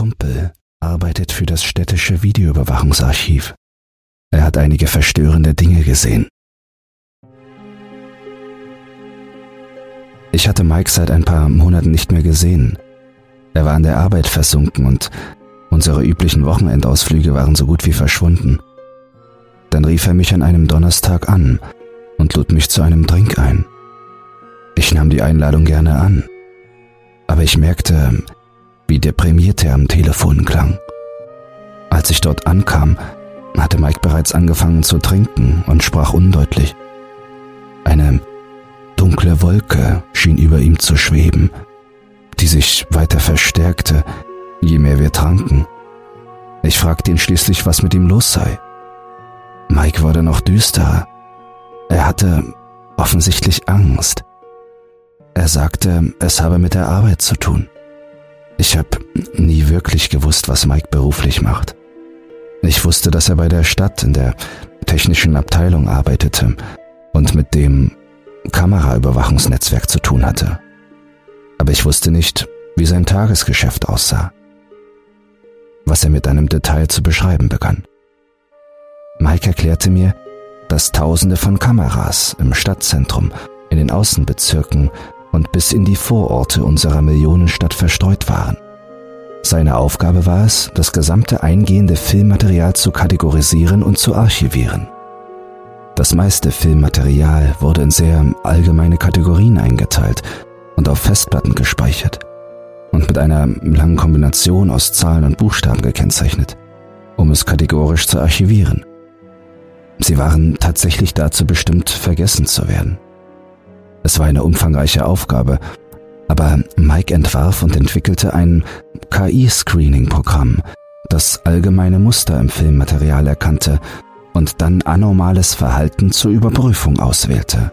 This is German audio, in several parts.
Kumpel arbeitet für das städtische Videoüberwachungsarchiv. Er hat einige verstörende Dinge gesehen. Ich hatte Mike seit ein paar Monaten nicht mehr gesehen. Er war an der Arbeit versunken und unsere üblichen Wochenendausflüge waren so gut wie verschwunden. Dann rief er mich an einem Donnerstag an und lud mich zu einem Drink ein. Ich nahm die Einladung gerne an, aber ich merkte, wie deprimiert er am Telefon klang. Als ich dort ankam, hatte Mike bereits angefangen zu trinken und sprach undeutlich. Eine dunkle Wolke schien über ihm zu schweben, die sich weiter verstärkte, je mehr wir tranken. Ich fragte ihn schließlich, was mit ihm los sei. Mike wurde noch düsterer. Er hatte offensichtlich Angst. Er sagte, es habe mit der Arbeit zu tun. Ich habe nie wirklich gewusst, was Mike beruflich macht. Ich wusste, dass er bei der Stadt in der technischen Abteilung arbeitete und mit dem Kameraüberwachungsnetzwerk zu tun hatte. Aber ich wusste nicht, wie sein Tagesgeschäft aussah, was er mit einem Detail zu beschreiben begann. Mike erklärte mir, dass Tausende von Kameras im Stadtzentrum, in den Außenbezirken und bis in die Vororte unserer Millionenstadt verstreut waren. Seine Aufgabe war es, das gesamte eingehende Filmmaterial zu kategorisieren und zu archivieren. Das meiste Filmmaterial wurde in sehr allgemeine Kategorien eingeteilt und auf Festplatten gespeichert und mit einer langen Kombination aus Zahlen und Buchstaben gekennzeichnet, um es kategorisch zu archivieren. Sie waren tatsächlich dazu bestimmt, vergessen zu werden. Es war eine umfangreiche Aufgabe, aber Mike entwarf und entwickelte ein KI-Screening-Programm, das allgemeine Muster im Filmmaterial erkannte und dann anormales Verhalten zur Überprüfung auswählte.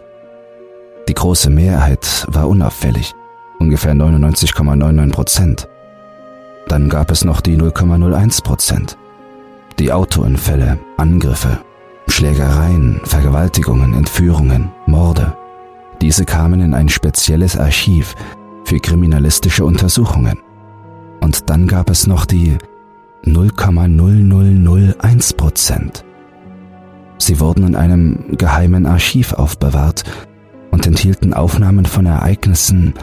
Die große Mehrheit war unauffällig, ungefähr 99,99 Prozent. Dann gab es noch die 0,01 Prozent. Die Autounfälle, Angriffe, Schlägereien, Vergewaltigungen, Entführungen, Morde. Diese kamen in ein spezielles Archiv für kriminalistische Untersuchungen. Und dann gab es noch die 0,0001 Prozent. Sie wurden in einem geheimen Archiv aufbewahrt und enthielten Aufnahmen von Ereignissen,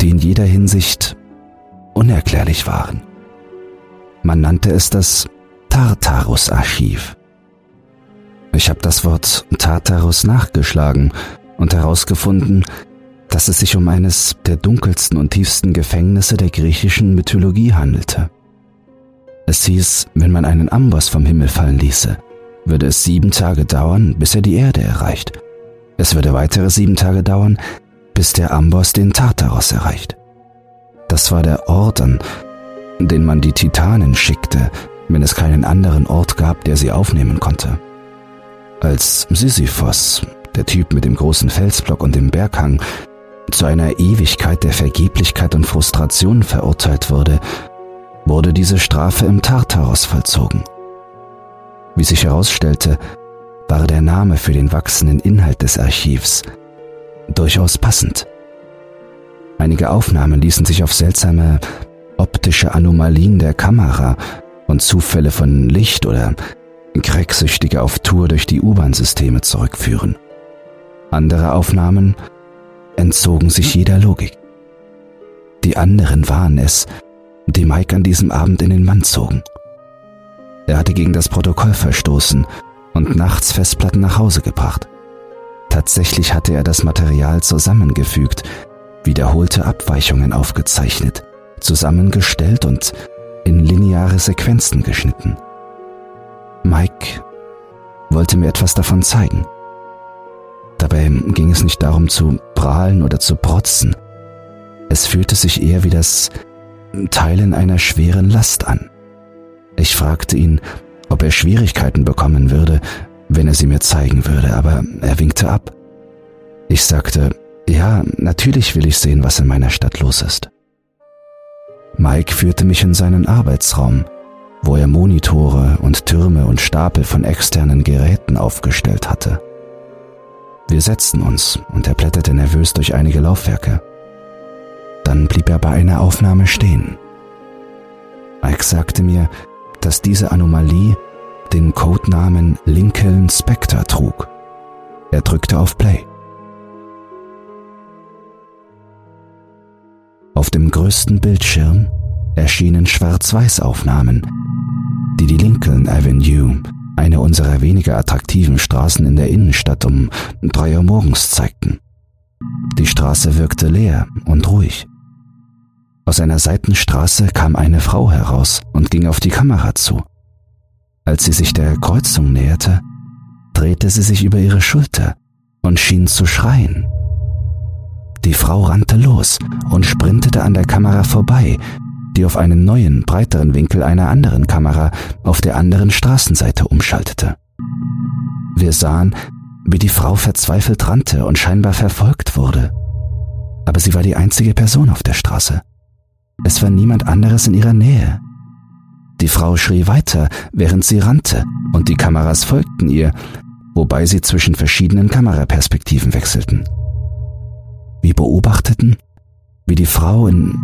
die in jeder Hinsicht unerklärlich waren. Man nannte es das Tartarus-Archiv. Ich habe das Wort Tartarus nachgeschlagen und herausgefunden, dass es sich um eines der dunkelsten und tiefsten Gefängnisse der griechischen Mythologie handelte. Es hieß, wenn man einen Amboss vom Himmel fallen ließe, würde es sieben Tage dauern, bis er die Erde erreicht. Es würde weitere sieben Tage dauern, bis der Amboss den Tartaros erreicht. Das war der Ort, an den man die Titanen schickte, wenn es keinen anderen Ort gab, der sie aufnehmen konnte. Als Sisyphos, der Typ mit dem großen Felsblock und dem Berghang, zu einer Ewigkeit der Vergeblichkeit und Frustration verurteilt wurde, wurde diese Strafe im Tartaros vollzogen. Wie sich herausstellte, war der Name für den wachsenden Inhalt des Archivs durchaus passend. Einige Aufnahmen ließen sich auf seltsame optische Anomalien der Kamera und Zufälle von Licht oder Cracksüchtige auf Tour durch die U-Bahn-Systeme zurückführen. Andere Aufnahmen entzogen sich jeder Logik. Die anderen waren es, die Mike an diesem Abend in den Mann zogen. Er hatte gegen das Protokoll verstoßen und nachts Festplatten nach Hause gebracht. Tatsächlich hatte er das Material zusammengefügt, wiederholte Abweichungen aufgezeichnet, zusammengestellt und in lineare Sequenzen geschnitten. Mike wollte mir etwas davon zeigen. Dabei ging es nicht darum zu prahlen oder zu protzen. Es fühlte sich eher wie das Teilen einer schweren Last an. Ich fragte ihn, ob er Schwierigkeiten bekommen würde, wenn er sie mir zeigen würde, aber er winkte ab. Ich sagte, ja, natürlich will ich sehen, was in meiner Stadt los ist. Mike führte mich in seinen Arbeitsraum, wo er Monitore und Türme und Stapel von externen Geräten aufgestellt hatte. Wir setzten uns und er blätterte nervös durch einige Laufwerke. Dann blieb er bei einer Aufnahme stehen. Mike sagte mir, dass diese Anomalie den Codenamen Lincoln Spectre trug. Er drückte auf Play. Auf dem größten Bildschirm erschienen Schwarz-Weiß-Aufnahmen, die die Lincoln Avenue, eine unserer weniger attraktiven Straßen in der Innenstadt, um drei Uhr morgens zeigten. Die Straße wirkte leer und ruhig. Aus einer Seitenstraße kam eine Frau heraus und ging auf die Kamera zu. Als sie sich der Kreuzung näherte, drehte sie sich über ihre Schulter und schien zu schreien. Die Frau rannte los und sprintete an der Kamera vorbei, die auf einen neuen, breiteren Winkel einer anderen Kamera auf der anderen Straßenseite umschaltete. Wir sahen, wie die Frau verzweifelt rannte und scheinbar verfolgt wurde. Aber sie war die einzige Person auf der Straße. Es war niemand anderes in ihrer Nähe. Die Frau schrie weiter, während sie rannte, und die Kameras folgten ihr, wobei sie zwischen verschiedenen Kameraperspektiven wechselten. Wir beobachteten, wie die Frau in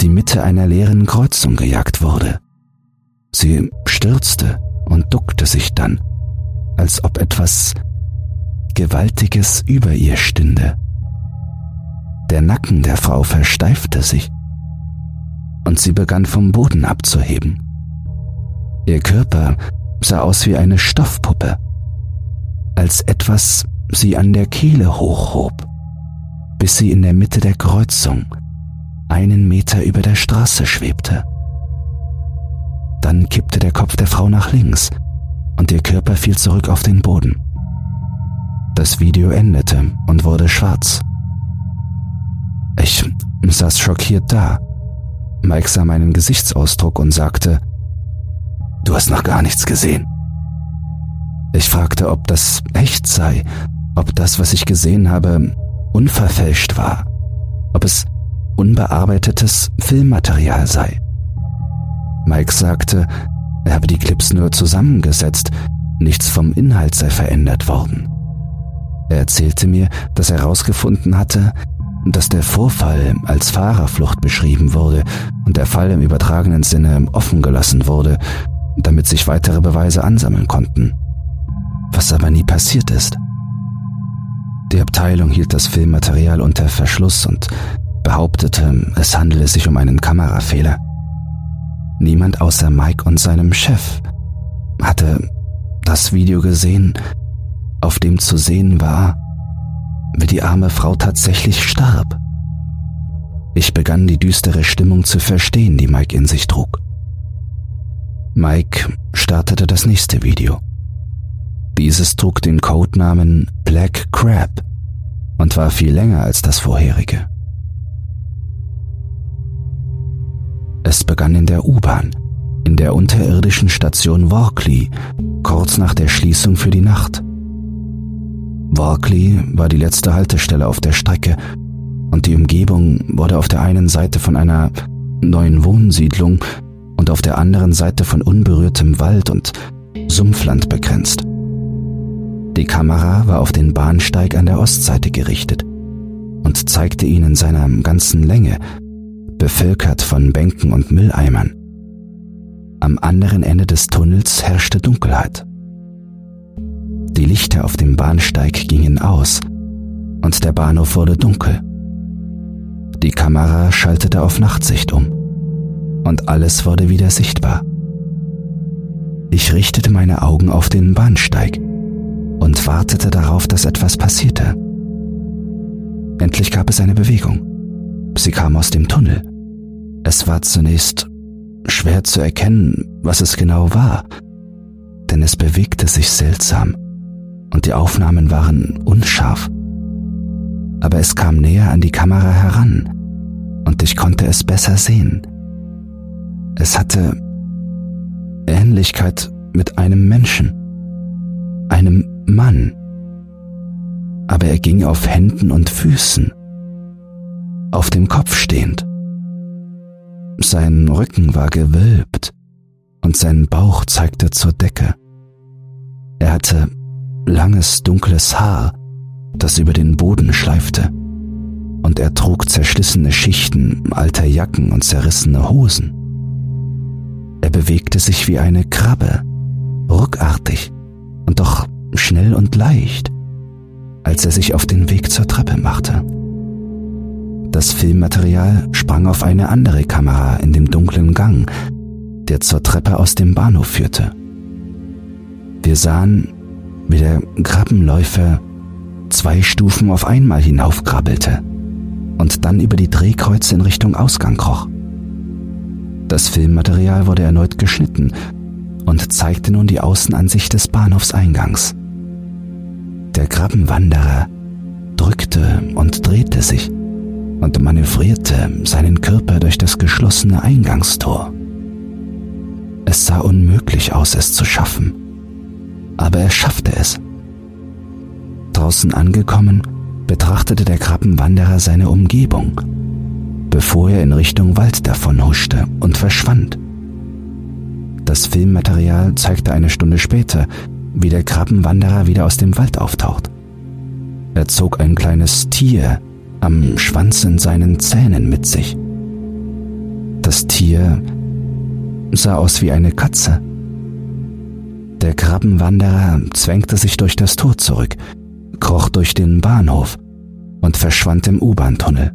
die Mitte einer leeren Kreuzung gejagt wurde. Sie stürzte und duckte sich dann, als ob etwas Gewaltiges über ihr stünde. Der Nacken der Frau versteifte sich und sie begann vom Boden abzuheben. Ihr Körper sah aus wie eine Stoffpuppe, als etwas sie an der Kehle hochhob, bis sie in der Mitte der Kreuzung einen Meter über der Straße schwebte. Dann kippte der Kopf der Frau nach links und ihr Körper fiel zurück auf den Boden. Das Video endete und wurde schwarz. Ich saß schockiert da. Mike sah meinen Gesichtsausdruck und sagte, Du hast noch gar nichts gesehen. Ich fragte, ob das echt sei, ob das, was ich gesehen habe, unverfälscht war, ob es unbearbeitetes Filmmaterial sei. Mike sagte, er habe die Clips nur zusammengesetzt, nichts vom Inhalt sei verändert worden. Er erzählte mir, dass er herausgefunden hatte, dass der Vorfall als Fahrerflucht beschrieben wurde und der Fall im übertragenen Sinne offen gelassen wurde damit sich weitere Beweise ansammeln konnten, was aber nie passiert ist. Die Abteilung hielt das Filmmaterial unter Verschluss und behauptete, es handele sich um einen Kamerafehler. Niemand außer Mike und seinem Chef hatte das Video gesehen, auf dem zu sehen war, wie die arme Frau tatsächlich starb. Ich begann die düstere Stimmung zu verstehen, die Mike in sich trug. Mike startete das nächste Video. Dieses trug den Codenamen Black Crab und war viel länger als das vorherige. Es begann in der U-Bahn, in der unterirdischen Station Walkley, kurz nach der Schließung für die Nacht. Walkley war die letzte Haltestelle auf der Strecke und die Umgebung wurde auf der einen Seite von einer neuen Wohnsiedlung und auf der anderen Seite von unberührtem Wald und Sumpfland begrenzt. Die Kamera war auf den Bahnsteig an der Ostseite gerichtet und zeigte ihn in seiner ganzen Länge, bevölkert von Bänken und Mülleimern. Am anderen Ende des Tunnels herrschte Dunkelheit. Die Lichter auf dem Bahnsteig gingen aus und der Bahnhof wurde dunkel. Die Kamera schaltete auf Nachtsicht um und alles wurde wieder sichtbar. Ich richtete meine Augen auf den Bahnsteig und wartete darauf, dass etwas passierte. Endlich gab es eine Bewegung. Sie kam aus dem Tunnel. Es war zunächst schwer zu erkennen, was es genau war, denn es bewegte sich seltsam und die Aufnahmen waren unscharf. Aber es kam näher an die Kamera heran und ich konnte es besser sehen. Es hatte Ähnlichkeit mit einem Menschen, einem Mann, aber er ging auf Händen und Füßen, auf dem Kopf stehend. Sein Rücken war gewölbt und sein Bauch zeigte zur Decke. Er hatte langes dunkles Haar, das über den Boden schleifte, und er trug zerschlissene Schichten alter Jacken und zerrissene Hosen. bewegte sich wie eine Krabbe, ruckartig und doch schnell und leicht, als er sich auf den Weg zur Treppe machte. Das Filmmaterial sprang auf eine andere Kamera in dem dunklen Gang, der zur Treppe aus dem Bahnhof führte. Wir sahen, wie der Krabbenläufer zwei Stufen auf einmal hinaufkrabbelte und dann über die Drehkreuze in Richtung Ausgang kroch. Das Filmmaterial wurde erneut geschnitten und zeigte nun die Außenansicht des Bahnhofseingangs. Der Krabbenwanderer drückte und drehte sich und manövrierte seinen Körper durch das geschlossene Eingangstor. Es sah unmöglich aus, es zu schaffen, aber er schaffte es. Draußen angekommen, betrachtete der Krabbenwanderer seine Umgebung, bevor er in Richtung Wald davonhuschte und verschwand. Das Filmmaterial zeigte eine Stunde später, wie der Krabbenwanderer wieder aus dem Wald auftaucht. Er zog ein kleines Tier am Schwanz in seinen Zähnen mit sich. Das Tier sah aus wie eine Katze. Der Krabbenwanderer zwängte sich durch das Tor zurück, kroch durch den Bahnhof und verschwand im U-Bahn-Tunnel.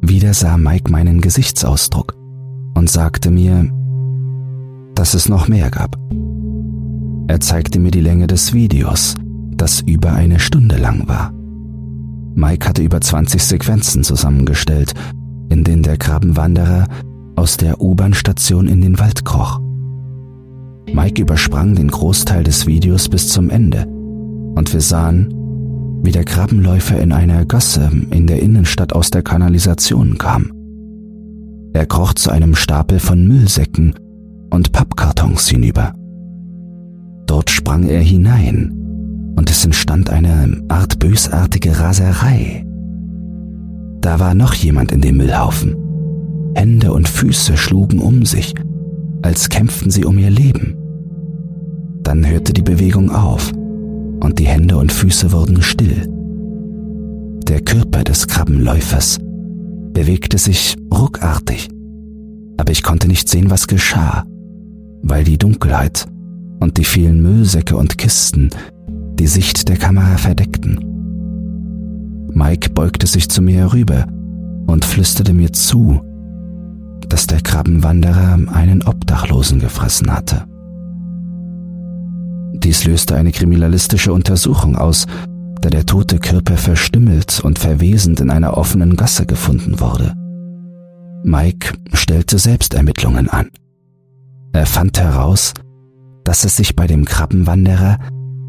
Wieder sah Mike meinen Gesichtsausdruck und sagte mir, dass es noch mehr gab. Er zeigte mir die Länge des Videos, das über eine Stunde lang war. Mike hatte über 20 Sequenzen zusammengestellt, in denen der Krabbenwanderer aus der U-Bahn-Station in den Wald kroch. Mike übersprang den Großteil des Videos bis zum Ende und wir sahen, wie der Krabbenläufer in einer Gasse in der Innenstadt aus der Kanalisation kam. Er kroch zu einem Stapel von Müllsäcken und Pappkartons hinüber. Dort sprang er hinein und es entstand eine Art bösartige Raserei. Da war noch jemand in dem Müllhaufen. Hände und Füße schlugen um sich, als kämpften sie um ihr Leben. Dann hörte die Bewegung auf und die Hände und Füße wurden still. Der Körper des Krabbenläufers bewegte sich ruckartig, aber ich konnte nicht sehen, was geschah, weil die Dunkelheit und die vielen Müllsäcke und Kisten die Sicht der Kamera verdeckten. Mike beugte sich zu mir herüber und flüsterte mir zu, dass der Krabbenwanderer einen Obdachlosen gefressen hatte. Dies löste eine kriminalistische Untersuchung aus, da der tote Körper verstümmelt und verwesend in einer offenen Gasse gefunden wurde. Mike stellte Selbstermittlungen an. Er fand heraus, dass es sich bei dem Krabbenwanderer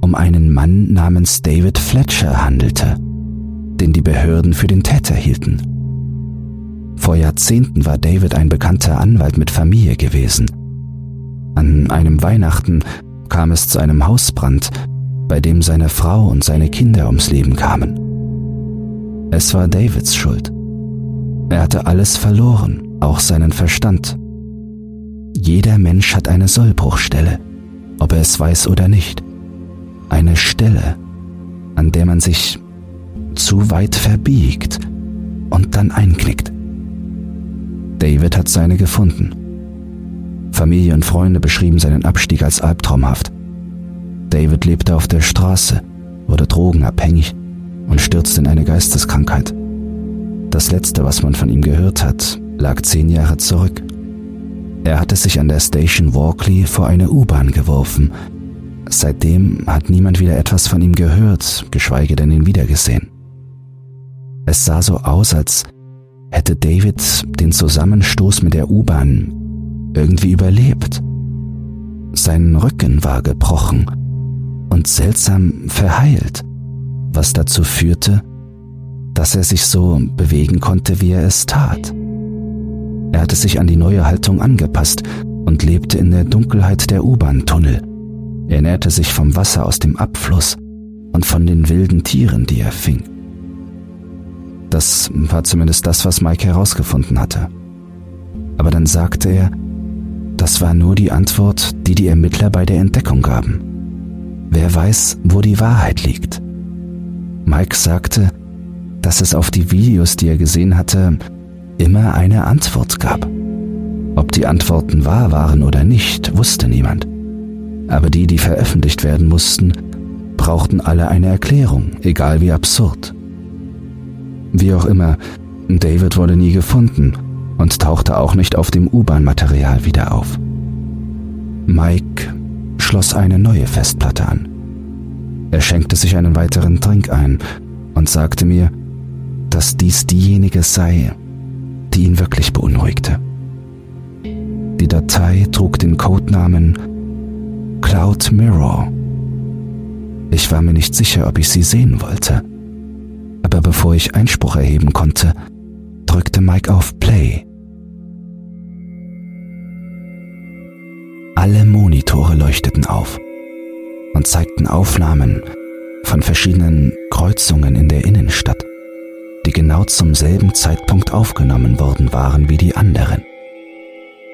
um einen Mann namens David Fletcher handelte, den die Behörden für den Täter hielten. Vor Jahrzehnten war David ein bekannter Anwalt mit Familie gewesen. An einem Weihnachten kam es zu einem Hausbrand, bei dem seine Frau und seine Kinder ums Leben kamen. Es war Davids Schuld. Er hatte alles verloren, auch seinen Verstand. Jeder Mensch hat eine Sollbruchstelle, ob er es weiß oder nicht. Eine Stelle, an der man sich zu weit verbiegt und dann einknickt. David hat seine gefunden. Familie und Freunde beschrieben seinen Abstieg als albtraumhaft. David lebte auf der Straße, wurde drogenabhängig und stürzte in eine Geisteskrankheit. Das letzte, was man von ihm gehört hat, lag zehn Jahre zurück. Er hatte sich an der Station Walkley vor eine U-Bahn geworfen. Seitdem hat niemand wieder etwas von ihm gehört, geschweige denn ihn wiedergesehen. Es sah so aus, als hätte David den Zusammenstoß mit der U-Bahn irgendwie überlebt. Sein Rücken war gebrochen und seltsam verheilt, was dazu führte, dass er sich so bewegen konnte, wie er es tat. Er hatte sich an die neue Haltung angepasst und lebte in der Dunkelheit der U-Bahn-Tunnel. Er ernährte sich vom Wasser aus dem Abfluss und von den wilden Tieren, die er fing. Das war zumindest das, was Mike herausgefunden hatte. Aber dann sagte er, das war nur die Antwort, die die Ermittler bei der Entdeckung gaben. Wer weiß, wo die Wahrheit liegt. Mike sagte, dass es auf die Videos, die er gesehen hatte, immer eine Antwort gab. Ob die Antworten wahr waren oder nicht, wusste niemand. Aber die, die veröffentlicht werden mussten, brauchten alle eine Erklärung, egal wie absurd. Wie auch immer, David wurde nie gefunden und tauchte auch nicht auf dem U-Bahn-Material wieder auf. Mike schloss eine neue Festplatte an. Er schenkte sich einen weiteren Trink ein und sagte mir, dass dies diejenige sei, die ihn wirklich beunruhigte. Die Datei trug den Codenamen Cloud Mirror. Ich war mir nicht sicher, ob ich sie sehen wollte, aber bevor ich Einspruch erheben konnte, drückte Mike auf Play. Alle Monitore leuchteten auf und zeigten Aufnahmen von verschiedenen Kreuzungen in der Innenstadt, die genau zum selben Zeitpunkt aufgenommen worden waren wie die anderen.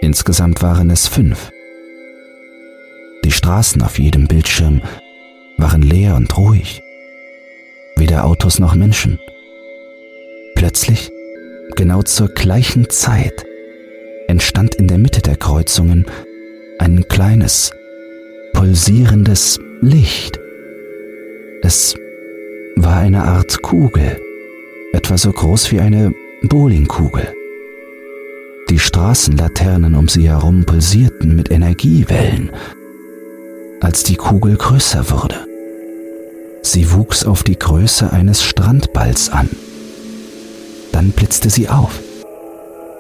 Insgesamt waren es fünf. Die Straßen auf jedem Bildschirm waren leer und ruhig. Weder Autos noch Menschen. Plötzlich, genau zur gleichen Zeit, entstand in der Mitte der Kreuzungen ein kleines, pulsierendes Licht. Es war eine Art Kugel, etwa so groß wie eine Bowlingkugel. Die Straßenlaternen um sie herum pulsierten mit Energiewellen, als die Kugel größer wurde. Sie wuchs auf die Größe eines Strandballs an. Dann blitzte sie auf.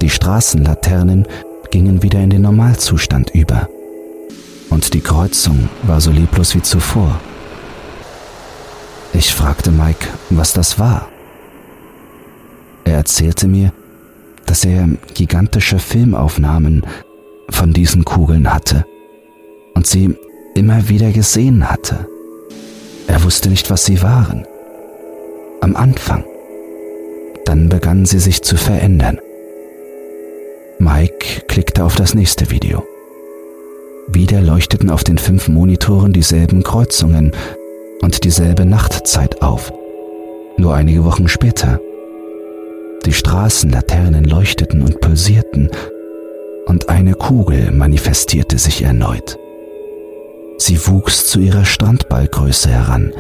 Die Straßenlaternen gingen wieder in den Normalzustand über. Und die Kreuzung war so leblos wie zuvor. Ich fragte Mike, was das war. Er erzählte mir, dass er gigantische Filmaufnahmen von diesen Kugeln hatte und sie immer wieder gesehen hatte. Er wusste nicht, was sie waren. Am Anfang. Dann begannen sie sich zu verändern. Mike klickte auf das nächste Video. Wieder leuchteten auf den fünf Monitoren dieselben Kreuzungen und dieselbe Nachtzeit auf. Nur einige Wochen später. Die Straßenlaternen leuchteten und pulsierten und eine Kugel manifestierte sich erneut. Sie wuchs zu ihrer Strandballgröße heran,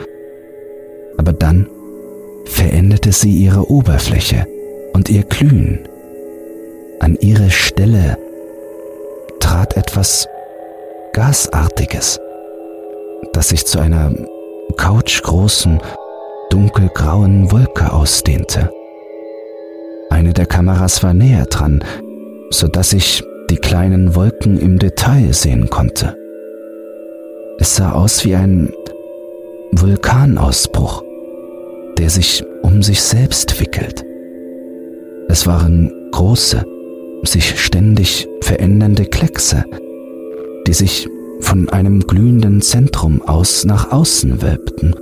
aber dann veränderte sie ihre Oberfläche und ihr Glühen. An ihre Stelle trat etwas Gasartiges, das sich zu einer couchgroßen, dunkelgrauen Wolke ausdehnte. Eine der Kameras war näher dran, so dass ich die kleinen Wolken im Detail sehen konnte. Es sah aus wie ein Vulkanausbruch, der sich um sich selbst wickelt. Es waren große, sich ständig verändernde Kleckse, die sich von einem glühenden Zentrum aus nach außen wölbten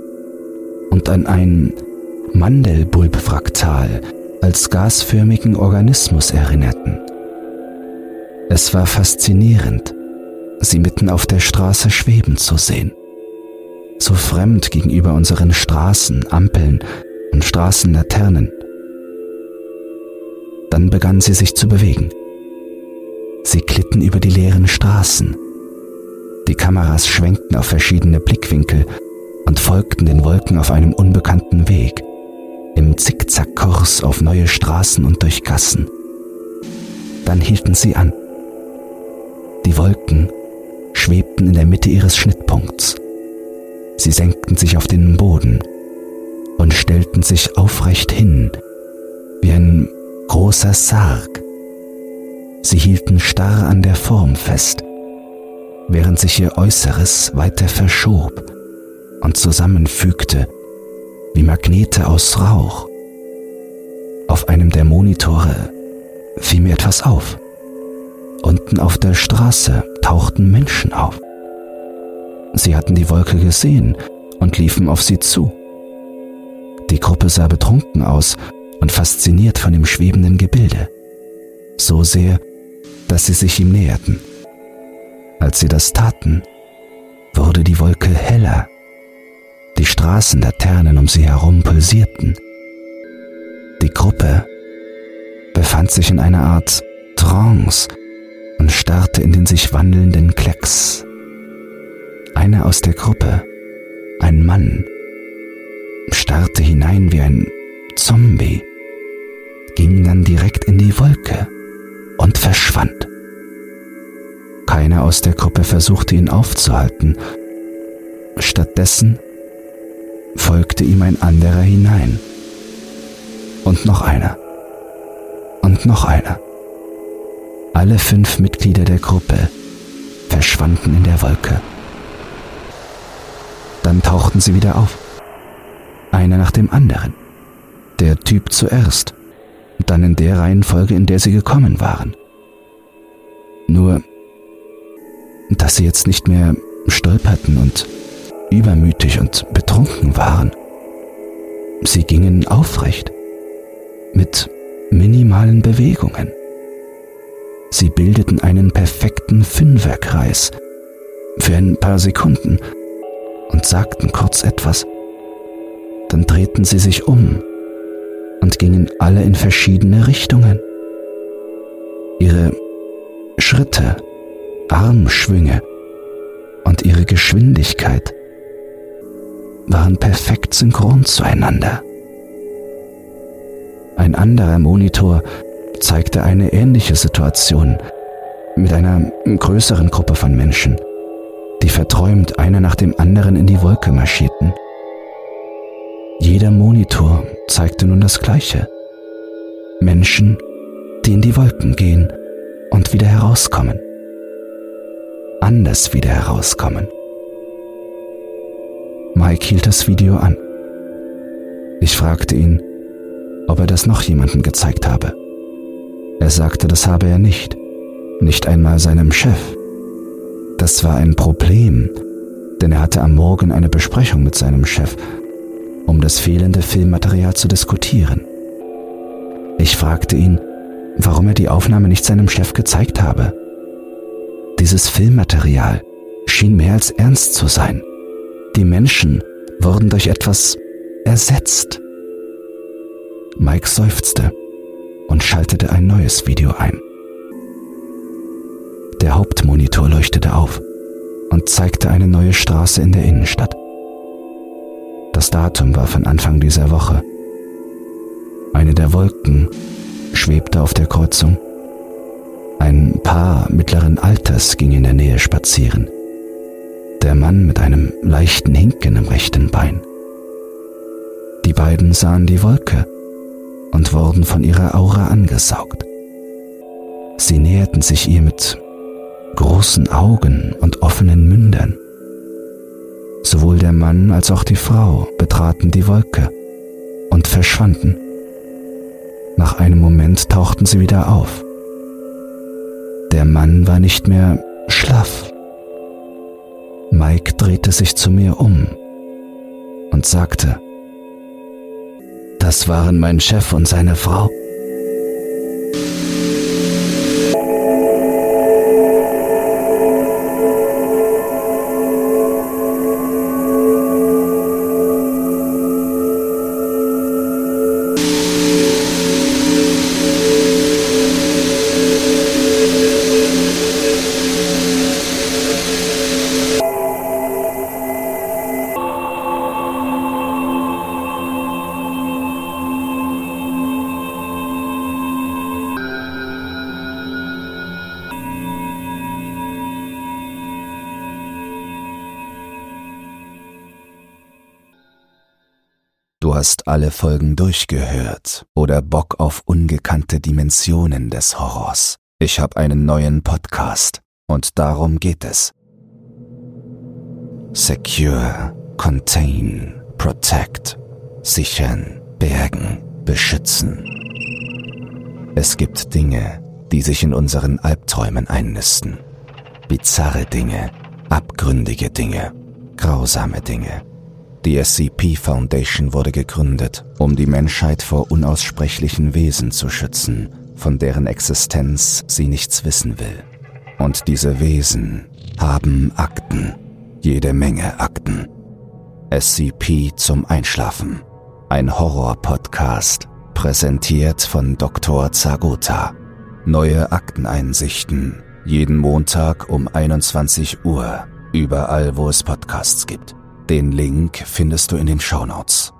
und an ein Mandelbulbfraktal als gasförmigen Organismus erinnerten. Es war faszinierend, sie mitten auf der Straße schweben zu sehen. So fremd gegenüber unseren Straßen, Ampeln und Straßenlaternen. Dann begann sie sich zu bewegen. Sie glitten über die leeren Straßen. Die Kameras schwenkten auf verschiedene Blickwinkel und folgten den Wolken auf einem unbekannten Weg, im Zickzackkurs auf neue Straßen und durch Gassen. Dann hielten sie an. Die Wolken schwebten in der Mitte ihres Schnittpunkts. Sie senkten sich auf den Boden und stellten sich aufrecht hin, wie ein großer Sarg. Sie hielten starr an der Form fest, während sich ihr Äußeres weiter verschob und zusammenfügte wie Magnete aus Rauch. Auf einem der Monitore fiel mir etwas auf. Unten auf der Straße tauchten Menschen auf. Sie hatten die Wolke gesehen und liefen auf sie zu. Die Gruppe sah betrunken aus und fasziniert von dem schwebenden Gebilde. So sehr, dass sie sich ihm näherten. Als sie das taten, wurde die Wolke heller. Die Straßenlaternen um sie herum pulsierten. Die Gruppe befand sich in einer Art Trance, und starrte in den sich wandelnden Klecks. Einer aus der Gruppe, ein Mann, starrte hinein wie ein Zombie, ging dann direkt in die Wolke und verschwand. Keiner aus der Gruppe versuchte ihn aufzuhalten. Stattdessen folgte ihm ein anderer hinein. Und noch einer. Und noch einer. Alle fünf Mitglieder der Gruppe verschwanden in der Wolke. Dann tauchten sie wieder auf. Einer nach dem anderen. Der Typ zuerst, dann in der Reihenfolge, in der sie gekommen waren. Nur dass sie jetzt nicht mehr stolperten und übermütig und betrunken waren. Sie gingen aufrecht, mit minimalen Bewegungen. Sie bildeten einen perfekten Fünferkreis für ein paar Sekunden und sagten kurz etwas. Dann drehten sie sich um und gingen alle in verschiedene Richtungen. Ihre Schritte Armschwünge und ihre Geschwindigkeit waren perfekt synchron zueinander. Ein anderer Monitor zeigte eine ähnliche Situation mit einer größeren Gruppe von Menschen, die verträumt einer nach dem anderen in die Wolke marschierten. Jeder Monitor zeigte nun das Gleiche. Menschen, die in die Wolken gehen und wieder herauskommen anders wieder herauskommen. Mike hielt das Video an. Ich fragte ihn, ob er das noch jemandem gezeigt habe. Er sagte, das habe er nicht, nicht einmal seinem Chef. Das war ein Problem, denn er hatte am Morgen eine Besprechung mit seinem Chef, um das fehlende Filmmaterial zu diskutieren. Ich fragte ihn, warum er die Aufnahme nicht seinem Chef gezeigt habe. Dieses Filmmaterial schien mehr als ernst zu sein. Die Menschen wurden durch etwas ersetzt. Mike seufzte und schaltete ein neues Video ein. Der Hauptmonitor leuchtete auf und zeigte eine neue Straße in der Innenstadt. Das Datum war von Anfang dieser Woche. Eine der Wolken schwebte auf der Kreuzung ein Paar mittleren Alters ging in der Nähe spazieren. Der Mann mit einem leichten Hinken im rechten Bein. Die beiden sahen die Wolke und wurden von ihrer Aura angesaugt. Sie näherten sich ihr mit großen Augen und offenen Mündern. Sowohl der Mann als auch die Frau betraten die Wolke und verschwanden. Nach einem Moment tauchten sie wieder auf. Der Mann war nicht mehr schlaff. Mike drehte sich zu mir um und sagte, das waren mein Chef und seine Frau. Hast alle Folgen durchgehört oder Bock auf ungekannte Dimensionen des Horrors. Ich habe einen neuen Podcast und darum geht es. Secure, Contain, Protect, Sichern, Bergen, Beschützen. Es gibt Dinge, die sich in unseren Albträumen einnisten. Bizarre Dinge, abgründige Dinge, grausame Dinge. Die SCP Foundation wurde gegründet, um die Menschheit vor unaussprechlichen Wesen zu schützen, von deren Existenz sie nichts wissen will. Und diese Wesen haben Akten, jede Menge Akten. SCP zum Einschlafen, ein Horror-Podcast, präsentiert von Dr. Zagota. Neue Akteneinsichten Jeden Montag um 21 Uhr, überall wo es Podcasts gibt. Den Link findest du in den Shownotes.